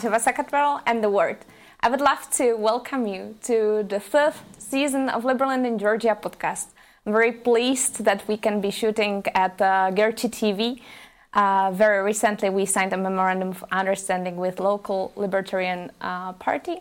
Sakartvelo and the world. I would love to welcome you to the fifth season of Liberland in Georgia podcast. I'm very pleased that we can be shooting at uh, Girchi TV. Uh, very recently, we signed a memorandum of understanding with local libertarian uh, party,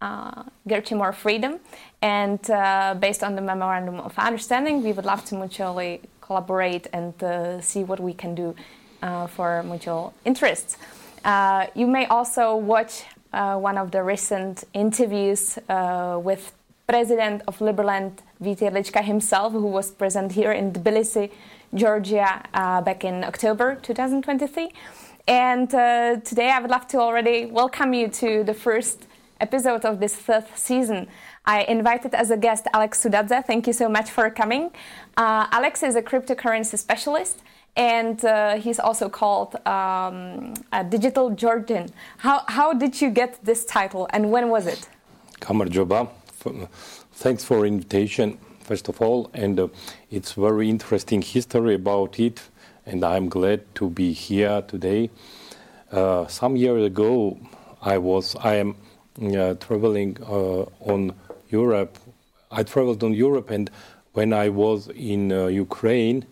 uh, Girchi More Freedom, and uh, based on the memorandum of understanding, we would love to mutually collaborate and uh, see what we can do uh, for mutual interests. Uh, you may also watch uh, one of the recent interviews uh, with President of Liberland, Vít Jedlička himself, who was present here in Tbilisi, Georgia, uh, back in October 2023. And uh, today I would love to already welcome you to the first episode of this fifth season. I invited as a guest Alex Sudadze. Thank you so much for coming. Uh, Alex is a cryptocurrency specialist and uh, he's also called um, a digital Georgian. How, how did you get this title and when was it? Gamarjoba, thanks for invitation, first of all, and uh, it's very interesting history about it, and I'm glad to be here today. Uh, some years ago, I was I am uh, traveling uh, on Europe. I traveled on Europe, and when I was in uh, Ukraine,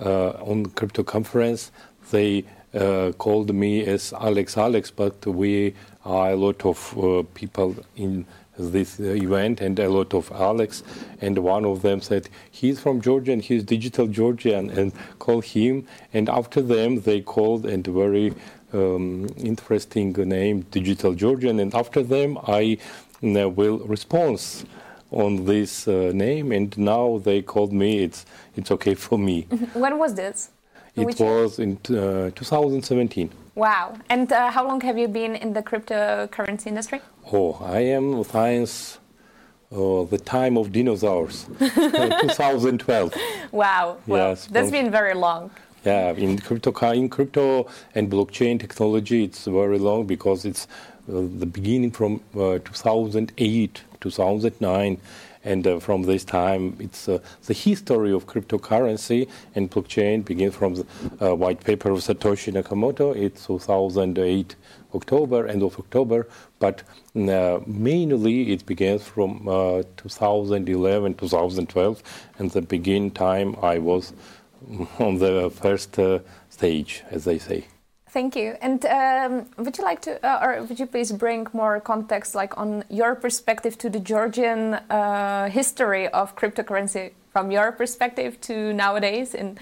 on crypto conference, they uh, called me as Alex Alex, but we are a lot of uh, people in this event and a lot of Alex, and one of them said he's from Georgia and he's digital Georgian, and call him. And after them, they called and very um, interesting name, digital Georgian. And after them, I uh, will respond on this uh, name, and now they called me. It's it's okay for me. When was this? It Which- was in uh, 2017. Wow. And uh, how long have you been in the cryptocurrency industry? Oh, I am science. Uh, the time of dinosaurs, uh, 2012. Wow. Well, Yes, that's been very long. Yeah, in crypto, in crypto and blockchain technology, it's very long because it's the beginning from uh, 2008, 2009, and uh, from this time, it's uh, the history of cryptocurrency and blockchain begins from the uh, white paper of Satoshi Nakamoto. It's 2008 October, end of October, but uh, mainly it begins from uh, 2011, 2012, and the begin time I was on the first uh, stage, as they say. Thank you. And um, would you like to, uh, or would you please bring more context, like on your perspective to the Georgian uh, history of cryptocurrency from your perspective to nowadays, in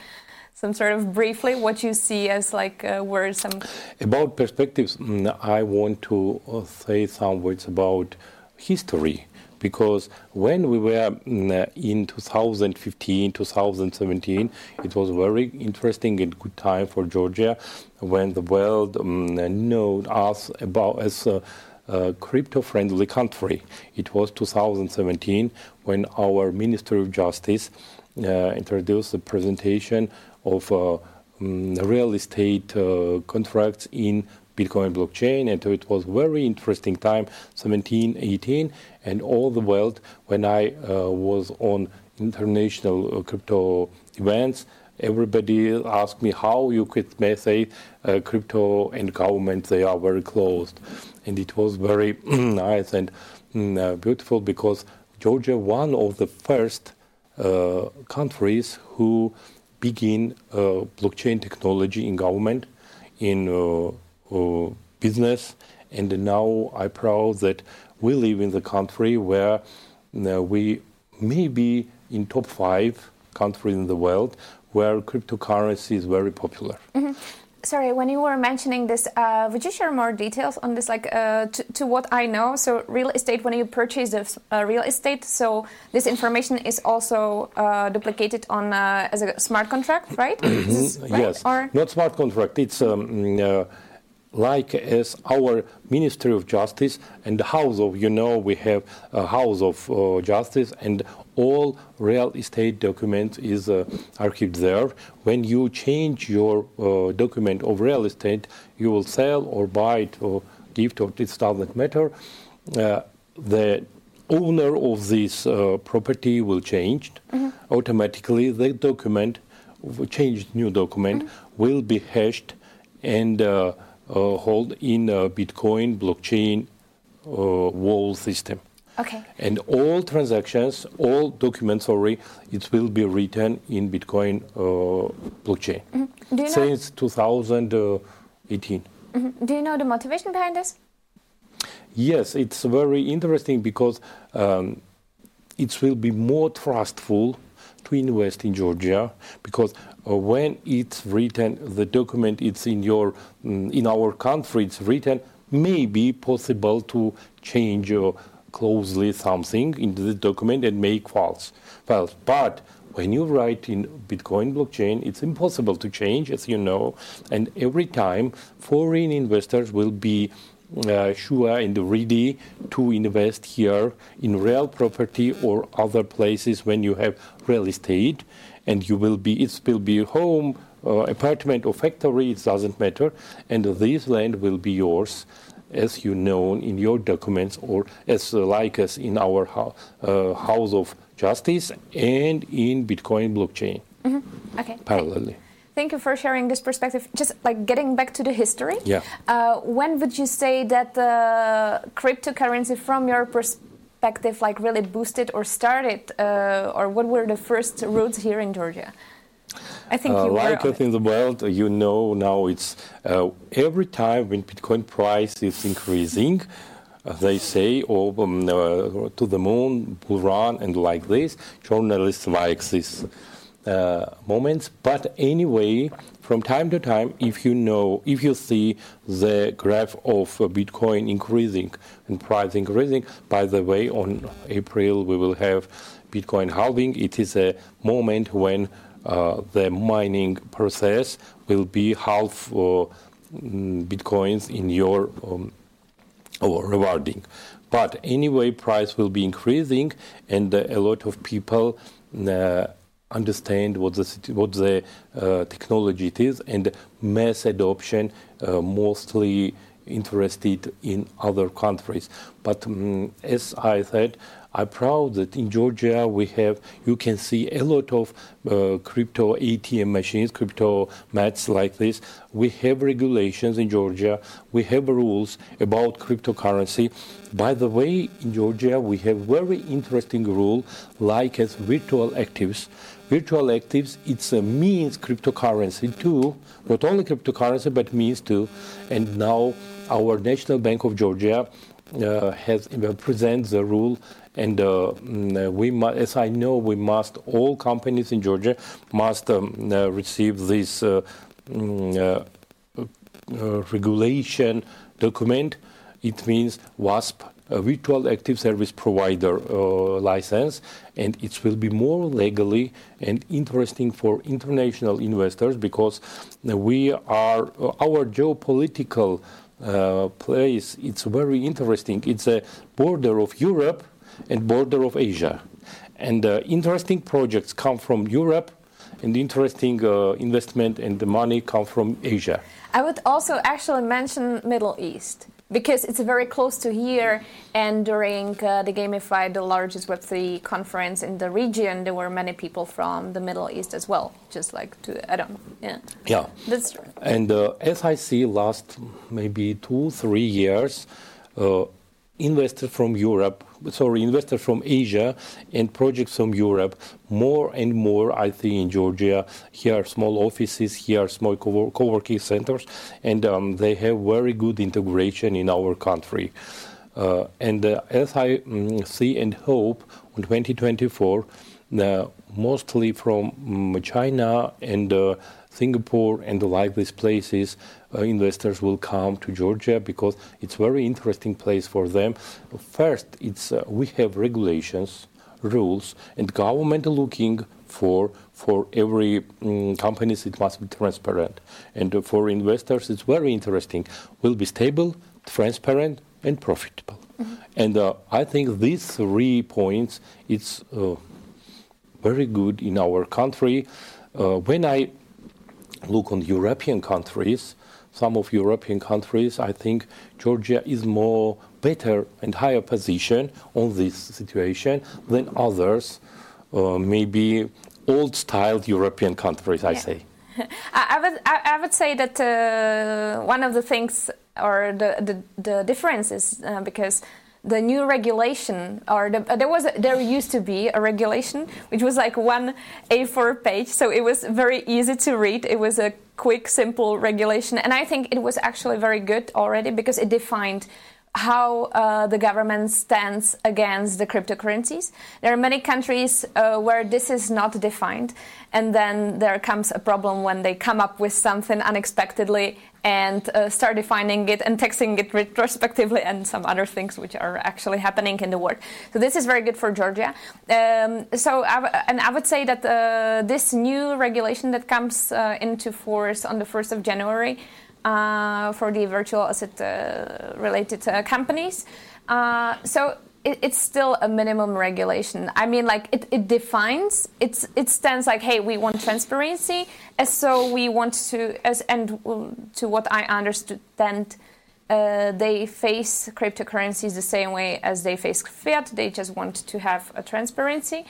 some sort of briefly what you see as like uh, some. About perspectives, mm, I want to uh, say some words about history because when we were mm, in 2015, 2017, it was very interesting and good time for Georgia when the world um, knew us about as a, crypto-friendly country. It was 2017 when our Ministry of Justice uh, introduced the presentation of uh, mm, real estate uh, contracts in Bitcoin blockchain, and so it was very interesting time, 17, 18, and all the world. When I uh, was on international uh, crypto events, everybody asked me how you could say uh, crypto and government they are very closed, and it was very nice and mm, uh, beautiful because Georgia one of the first uh, countries who begin uh, blockchain technology in government, in uh, uh, business, and now I'm proud that we live in the country where uh, we may be in top five countries in the world where cryptocurrency is very popular. Sorry, when you were mentioning this, uh, would you share more details on this? Like, uh, to, to what I know, so real estate, when you purchase this uh, real estate, so this information is also uh, duplicated on uh, as a smart contract, right? This right? Mm-hmm. Yes, Or not smart contract. It's um, like as our Ministry of Justice and the House of, you know, we have a House of uh, Justice and all real estate documents is uh, archived there. When you change your uh, document of real estate, you will sell or buy it or gift or it doesn't matter. Uh, the owner of this uh, property will change automatically. The document, changed new document, will be hashed and uh, hold in a Bitcoin blockchain uh, wall system. Okay. And all transactions, all documents, sorry, it will be written in Bitcoin uh, blockchain Mm-hmm. Do you know? since 2018. Mhm. Do you know the motivation behind this? Yes, it's very interesting because um, it will be more trustful to invest in Georgia because uh, when it's written, the document it's in your mm, in our country it's written, maybe possible to change uh, closely something in the document and make false. False, but when you write in Bitcoin blockchain, it's impossible to change, as you know, and every time foreign investors will be uh, sure and ready to invest here in real property or other places when you have real estate and you will be it will be home uh, apartment or factory it doesn't matter and this land will be yours as you know in your documents or as uh, like as in our ho- uh, house of justice and in bitcoin blockchain. Okay. parallelly Thank you for sharing this perspective. Just like getting back to the history. Yeah. Uh, when would you say that the cryptocurrency, from your perspective, like really boosted or started, uh, or what were the first roots here in Georgia? I think Uh, you like were. it in the world, you know now it's uh, every time when Bitcoin price is increasing, uh, they say, oh, um, uh, to the moon, bull run, and like this. Journalists like this uh, moments. But anyway, from time to time, if you know, if you see the graph of uh, Bitcoin increasing and price increasing, by the way, on April we will have Bitcoin halving. It is a moment when uh, the mining process will be half uh, bitcoins in your um, or rewarding. But anyway, price will be increasing, and uh, a lot of people uh, understand what the what the uh, technology it is, and mass adoption uh, mostly interested in other countries. But mm, as I said, I'm proud that in Georgia we have, you can see a lot of uh, crypto ATM machines, crypto mats like this. We have regulations in Georgia. We have rules about cryptocurrency. By the way, in Georgia we have very interesting rule like as virtual actives. Virtual actives, it's a means cryptocurrency too, not only cryptocurrency but means too. And now our National Bank of Georgia uh, has uh, presents the rule and uh, mm, uh, we mu- as I know we must all companies in Georgia must um, uh, receive this uh, mm, regulation document. It means WASP, a virtual active service provider uh, license, and it will be more legally and interesting for international investors because we are uh, our geopolitical uh, place. It's very interesting. It's a border of Europe and border of Asia, and interesting projects come from Europe, and interesting investment and the money come from Asia. I would also actually mention Middle East because it's very close to here. And during uh, the Gamify, the largest Web3 conference in the region, there were many people from the Middle East as well. Just like to add on, yeah, Yeah. that's true. And uh, as I see last maybe two, three years, uh, investors from Europe, sorry, investors from Asia and projects from Europe, more and more I think in Georgia, here are small offices, here are small co- co-working centers, and um, they have very good integration in our country. Uh, and uh, as I mm, see and hope in 2024, uh, mostly from mm, China and uh, Singapore and the like these places, investors will come to Georgia because it's very interesting place for them. First, it's uh, we have regulations, rules, and government looking for for every mm, companies it must be transparent, and uh, for investors it's very interesting. Will be stable, transparent, and profitable. And uh, I think these three points it's uh, very good in our country. Uh, when I look on European countries, some of European countries, I think Georgia is more better and higher position on this situation than others, uh, maybe old-style European countries. I Yeah. say. I, would I, would say that uh, one of the things or the the, the difference is uh, because the new regulation or the, there was a, there used to be a regulation which was like one A4 page so it was very easy to read it was a quick simple regulation and I think it was actually very good already because it defined how uh, the government stands against the cryptocurrencies. There are many countries uh, where this is not defined, and then there comes a problem when they come up with something unexpectedly and uh, start defining it and taxing it retrospectively, and some other things which are actually happening in the world. So this is very good for Georgia. Um, so, I and I would say that uh, this new regulation that comes uh, into force on the first of January uh, for the virtual asset uh, related uh, companies. so it, it's still a minimum regulation. I mean, like it, it defines it's it stands like, hey, we want transparency, and so we want to as and to what I understand. Uh, they face cryptocurrencies the same way as they face fiat. They just want to have a transparency.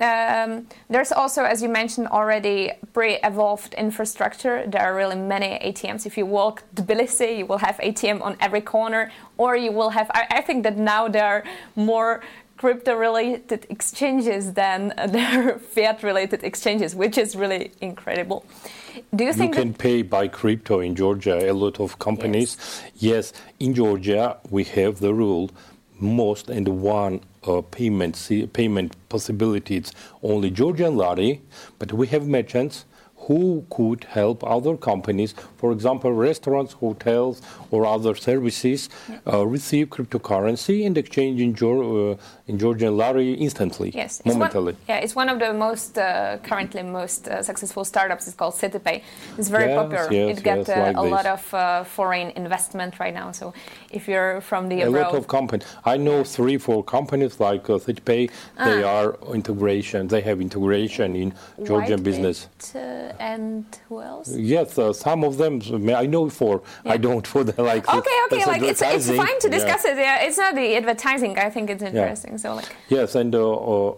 Um, there's also, as you mentioned already, pre-evolved infrastructure. There are really many ATMs. If you walk Tbilisi, you will have ATM on every corner, or you will have. I, I think that now there are more crypto-related exchanges than there are fiat-related exchanges, which is really incredible. Do you, you think you can pay by crypto in Georgia? A lot of companies. Yes. yes, in Georgia we have the rule most and one uh, payment payment possibilities only Georgian lari, but we have merchants who could help other companies, for example, restaurants, hotels, or other services, uh, receive cryptocurrency and exchange in, uh, in Georgian lari instantly, yes, momentarily. One, yeah, it's one of the most uh, currently most uh, successful startups. It's called CityPay. It's very yes, popular. Yes, it got yes, like a this. lot of uh, foreign investment right now. So if you're from the a abroad, lot of companies. I know three, four companies like uh, CityPay. They ah. are integration. They have integration in Georgian business. It, and who else? Yes, uh, some of them. I know for. Yeah. I don't for the like. Okay, okay, like it's it's fine to discuss yeah. it. Yeah, it's not the advertising. I think it's interesting. Yeah. So like. Yes, and uh, uh,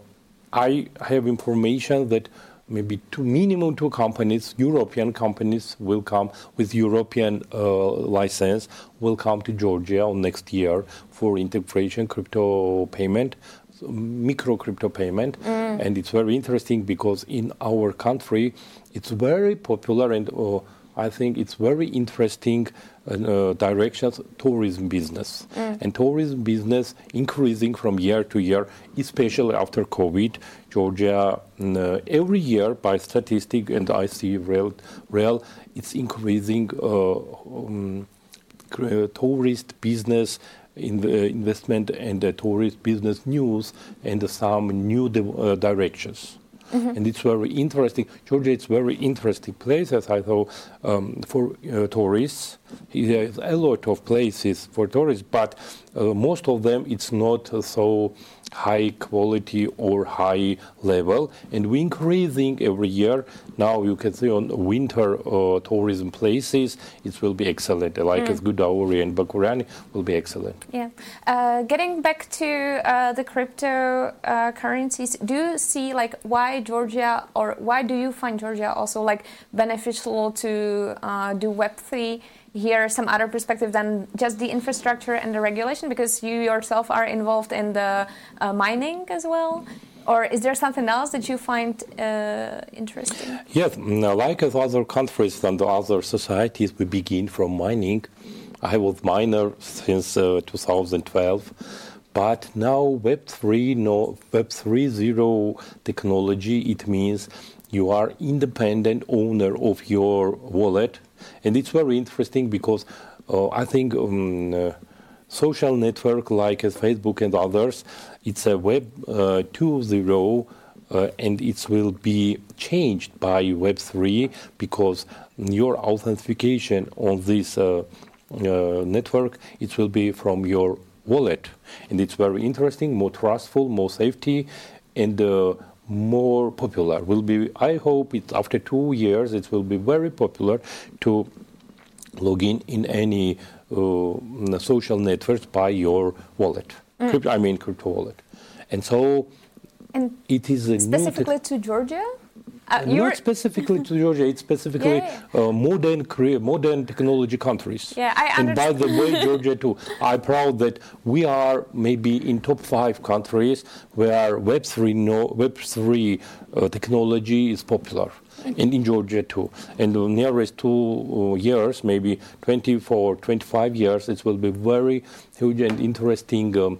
I have information that maybe two minimum two companies, European companies, will come with European uh, license, will come to Georgia next year for integration crypto payment micro crypto payment, mm. and it's very interesting because in our country it's very popular and uh, I think it's very interesting uh, directions tourism business mm. and tourism business increasing from year to year, especially after COVID. Georgia uh, every year by statistic and I see real, real it's increasing uh, um, tourist business in the investment and the tourist business news and some new uh, directions. Mm-hmm. And it's very interesting. Georgia is very interesting place, as I thought, um, for uh, tourists. There's a lot of places for tourists, but uh, most of them it's not so high quality or high level, and we're increasing every year. Now you can see on winter uh, tourism places, it will be excellent. Like mm. as Gudauri and Bakuriani will be excellent. Yeah. Uh, getting back to uh, the crypto uh, currencies, do you see like why Georgia or why do you find Georgia also like beneficial to uh, do Web three? Hear some other perspective than just the infrastructure and the regulation because you yourself are involved in the uh, mining as well. Or is there something else that you find uh, interesting? Yes like other countries and other societies we begin from mining. I was miner since uh, 2012 but now web3 no web 3.0 technology it means you are independent owner of your wallet and it's very interesting because uh, I think um, uh, social network like uh, Facebook and others, it's a Web uh, 2.0 uh, and it will be changed by Web 3 because your authentication on this uh, network it will be from your wallet, and it's very interesting, more trustful, more safety, and more popular. Will be. I hope it after two years it will be very popular to log in in any uh, social networks by your wallet. Mm. Crypto, I mean crypto wallet, and so and it is specifically to Georgia. Uh, Not specifically to Georgia, it's specifically Yeah, Uh, modern crea- modern technology countries. Yeah, I And by the way, Georgia too, I'm proud that we are maybe in top five countries where Web3 no, Web3 uh, technology is popular. And in Georgia too. And the nearest two uh, years, maybe 24, 25 years, it will be very huge and interesting um,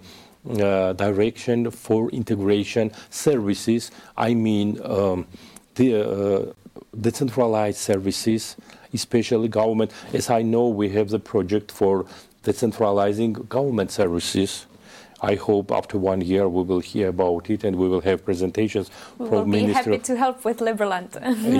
uh, direction for integration services. I mean, um, the uh, decentralized services, especially government. As I know, we have the project for decentralizing government services. I hope after one year we will hear about it and we will have presentations We from will be Minister. happy to help with Liberland.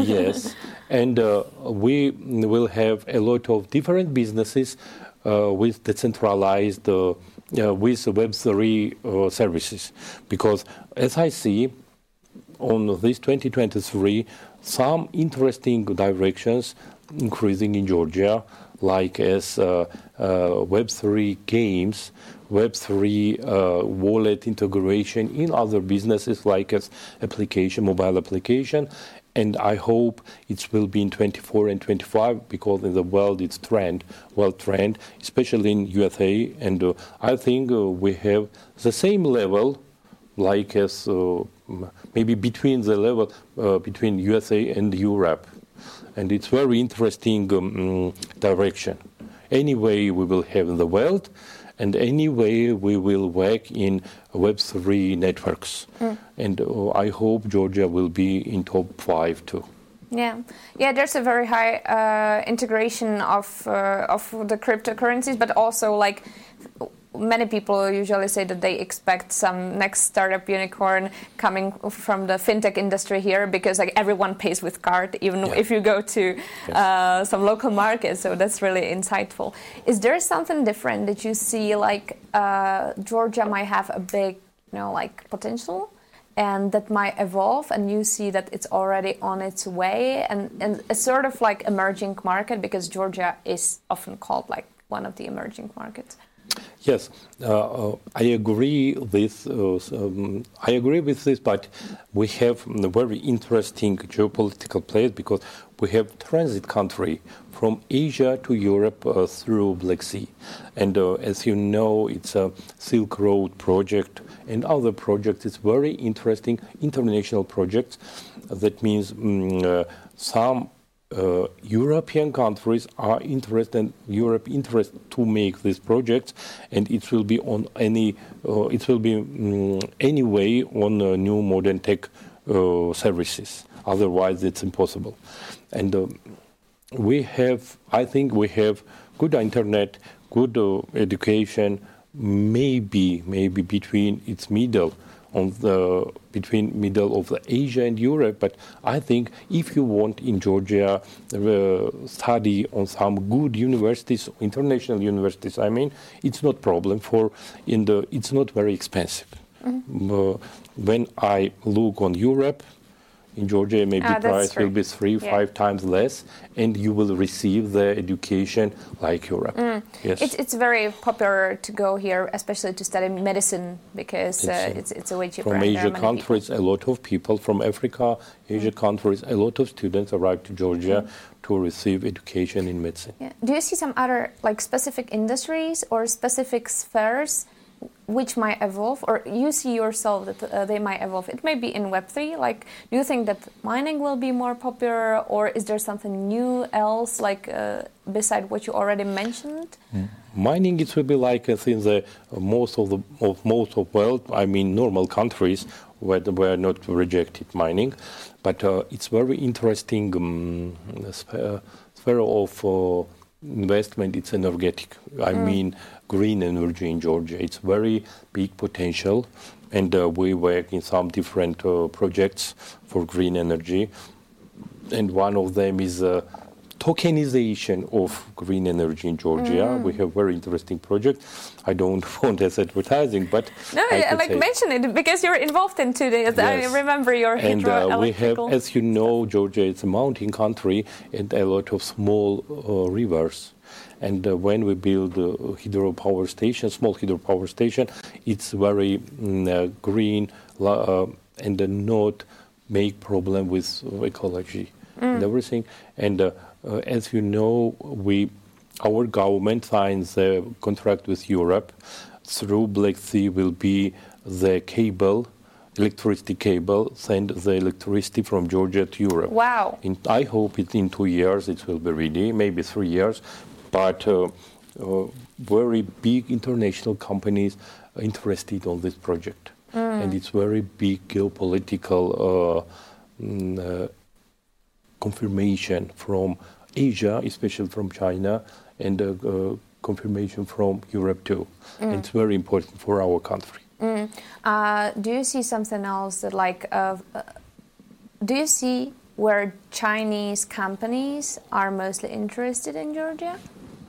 yes, and uh, we will have a lot of different businesses uh, with decentralized, uh, uh, with Web3 uh, services. Because as I see on this 2023, some interesting directions increasing in Georgia, like as uh, uh, Web3 games, Web3 uh, wallet integration in other businesses like as application, mobile application. And I hope it will be in 24 and 25 because in the world it's trend, well trend, especially in USA. And uh, I think uh, we have the same level like as uh, maybe between the level uh, between USA and Europe, and it's very interesting um, mm, direction. Anyway, we will have in the world, and anyway we will work in Web3 networks, and uh, I hope Georgia will be in top five too. Yeah, yeah. There's a very high uh, integration of uh, of the cryptocurrencies, but also like many people usually say that they expect some next startup unicorn coming from the fintech industry here because like everyone pays with card, even Yeah. if you go to uh, some local market So that's really insightful. Is there something different that you see like uh, Georgia might have a big, you know, like potential? and that might evolve and you see that it's already on its way and, and a sort of like emerging market because georgia is often called like one of the emerging markets Yes, uh, uh, I agree with uh, um, I agree with this, but we have a very interesting geopolitical place because we have transit country from Asia to Europe uh, through Black Sea, and uh, as you know, it's a Silk Road project and other projects. It's very interesting international projects. That means mm, uh, some uh, European countries are interested, Europe interested to make these projects, and it will be on any, uh, it will be um, anyway on uh, new modern tech uh, services. Otherwise, it's impossible. And uh, we have, I think, we have good internet, good uh, education, maybe, maybe between its middle on the between middle of the Asia and Europe. But I think if you want in Georgia uh, study on some good universities, international universities, I mean, it's not problem for in the. It's not very expensive. Uh, when I look on Europe. In Georgia, maybe Ah, price will be three, Yeah. five times less, and you will receive the education like Europe. Yes. it's, it's very popular to go here especially to study medicine because It's, uh, it's, it's a way cheaper from and there are Asia countries, a lot of people from Africa, Asia countries, a lot of students arrive to Georgia to receive education in medicine. Yeah. do you see some other like specific industries or specific spheres which might evolve or you see yourself that uh, they might evolve it may be in web3 like do you think that mining will be more popular or is there something new else like uh, beside what you already mentioned Mining, it will be like uh, in the uh, most of the of most of world. I mean, normal countries where they were not rejected mining, but uh, it's very interesting um, sphere, sphere of uh, investment. It's energetic. I mean, green energy in Georgia. It's very big potential, and uh, we work in some different uh, projects for green energy, and one of them is. Uh, tokenization of green energy in Georgia. We have very interesting project. I don't want as advertising, but no I I like mention it because you're involved into this i Yes. remember your and uh, we have, as you know, Georgia is a mountain country and a lot of small uh, rivers. And uh, when we build a hydropower station, small hydropower station, it's very mm, uh, green uh, and uh, not make problem with ecology and everything. And uh, uh, as you know, we our government signs a contract with Europe. Through Black Sea will be the cable, electricity cable, send the electricity from Georgia to Europe. Wow. In, I hope it in two years it will be ready, maybe three years. But uh, uh, very big international companies are interested on this project, and it's very big geopolitical uh, mm, confirmation from Asia, especially from China, and uh, uh, confirmation from Europe too. And it's very important for our country. Uh, do you see something else that like? Do you see where Chinese companies are mostly interested in Georgia?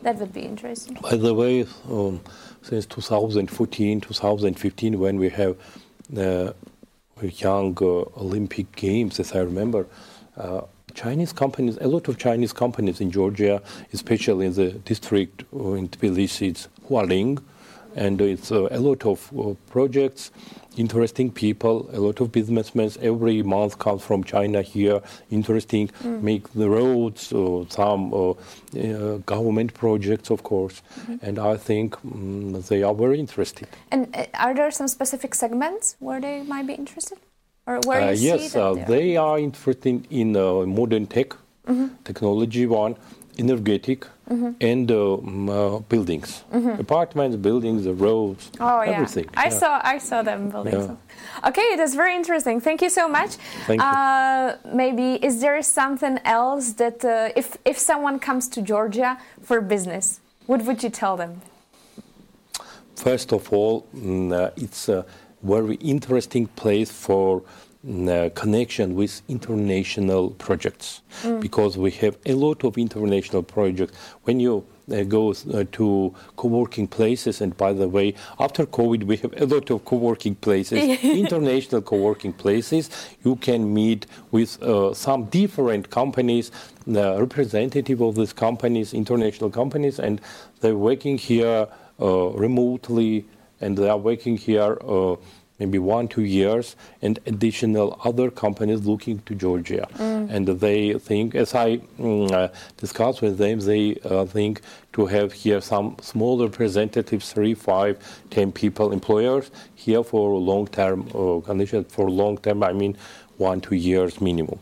That would be interesting. By the way, um, since 2014, 2015, when we have uh, young uh, Olympic Games, as I remember, uh, Chinese companies, a lot of Chinese companies in Georgia, especially in the district uh, in Tbilisi, it's Hualing, and it's uh, a lot of uh, projects, interesting people, a lot of businessmen. Every month come from China here, interesting, make the roads, uh, some uh, uh, government projects, of course, and I think mm, they are very interested. And uh, are there some specific segments where they might be interested, or where you see yes, that uh, they're- interested in uh, modern tech, technology one, energetic, and uh, uh, buildings, apartments, buildings, the roads, Oh everything. yeah, I yeah. saw I saw them building. Yeah. Okay, that's very interesting. Thank you so much. Thank you. Uh, maybe is there something else that uh, if if someone comes to Georgia for business, what would you tell them? First of all, mm, uh, it's a very interesting place for connection with international projects because we have a lot of international projects. When you uh, go uh, to co-working places, and by the way, after COVID, we have a lot of co-working places, international co-working places. You can meet with uh, some different companies, the representative of these companies, international companies, and they're working here uh, remotely, and they are working here uh, maybe one two years, and additional other companies looking to Georgia, and they think, as I mm, uh, discussed with them, they uh, think to have here some small representatives, three, five, ten people, employers here for long term uh, condition. For long term, I mean one two years minimum.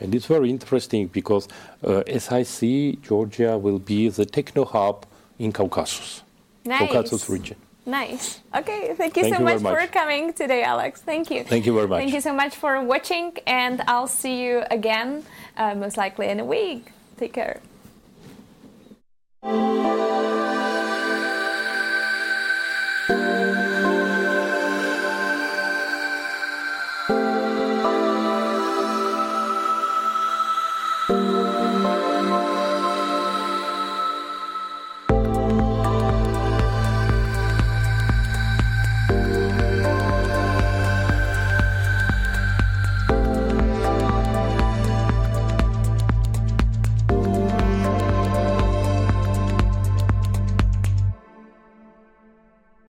And it's very interesting because, uh, as I see, Georgia will be the techno hub in Caucasus. Caucasus region. Nice. Okay, thank you Thank so you much, very for coming today, Alex. Thank you. Thank you very much. Thank you so much for watching, and I'll see you again, uh, most likely in a week. Take care.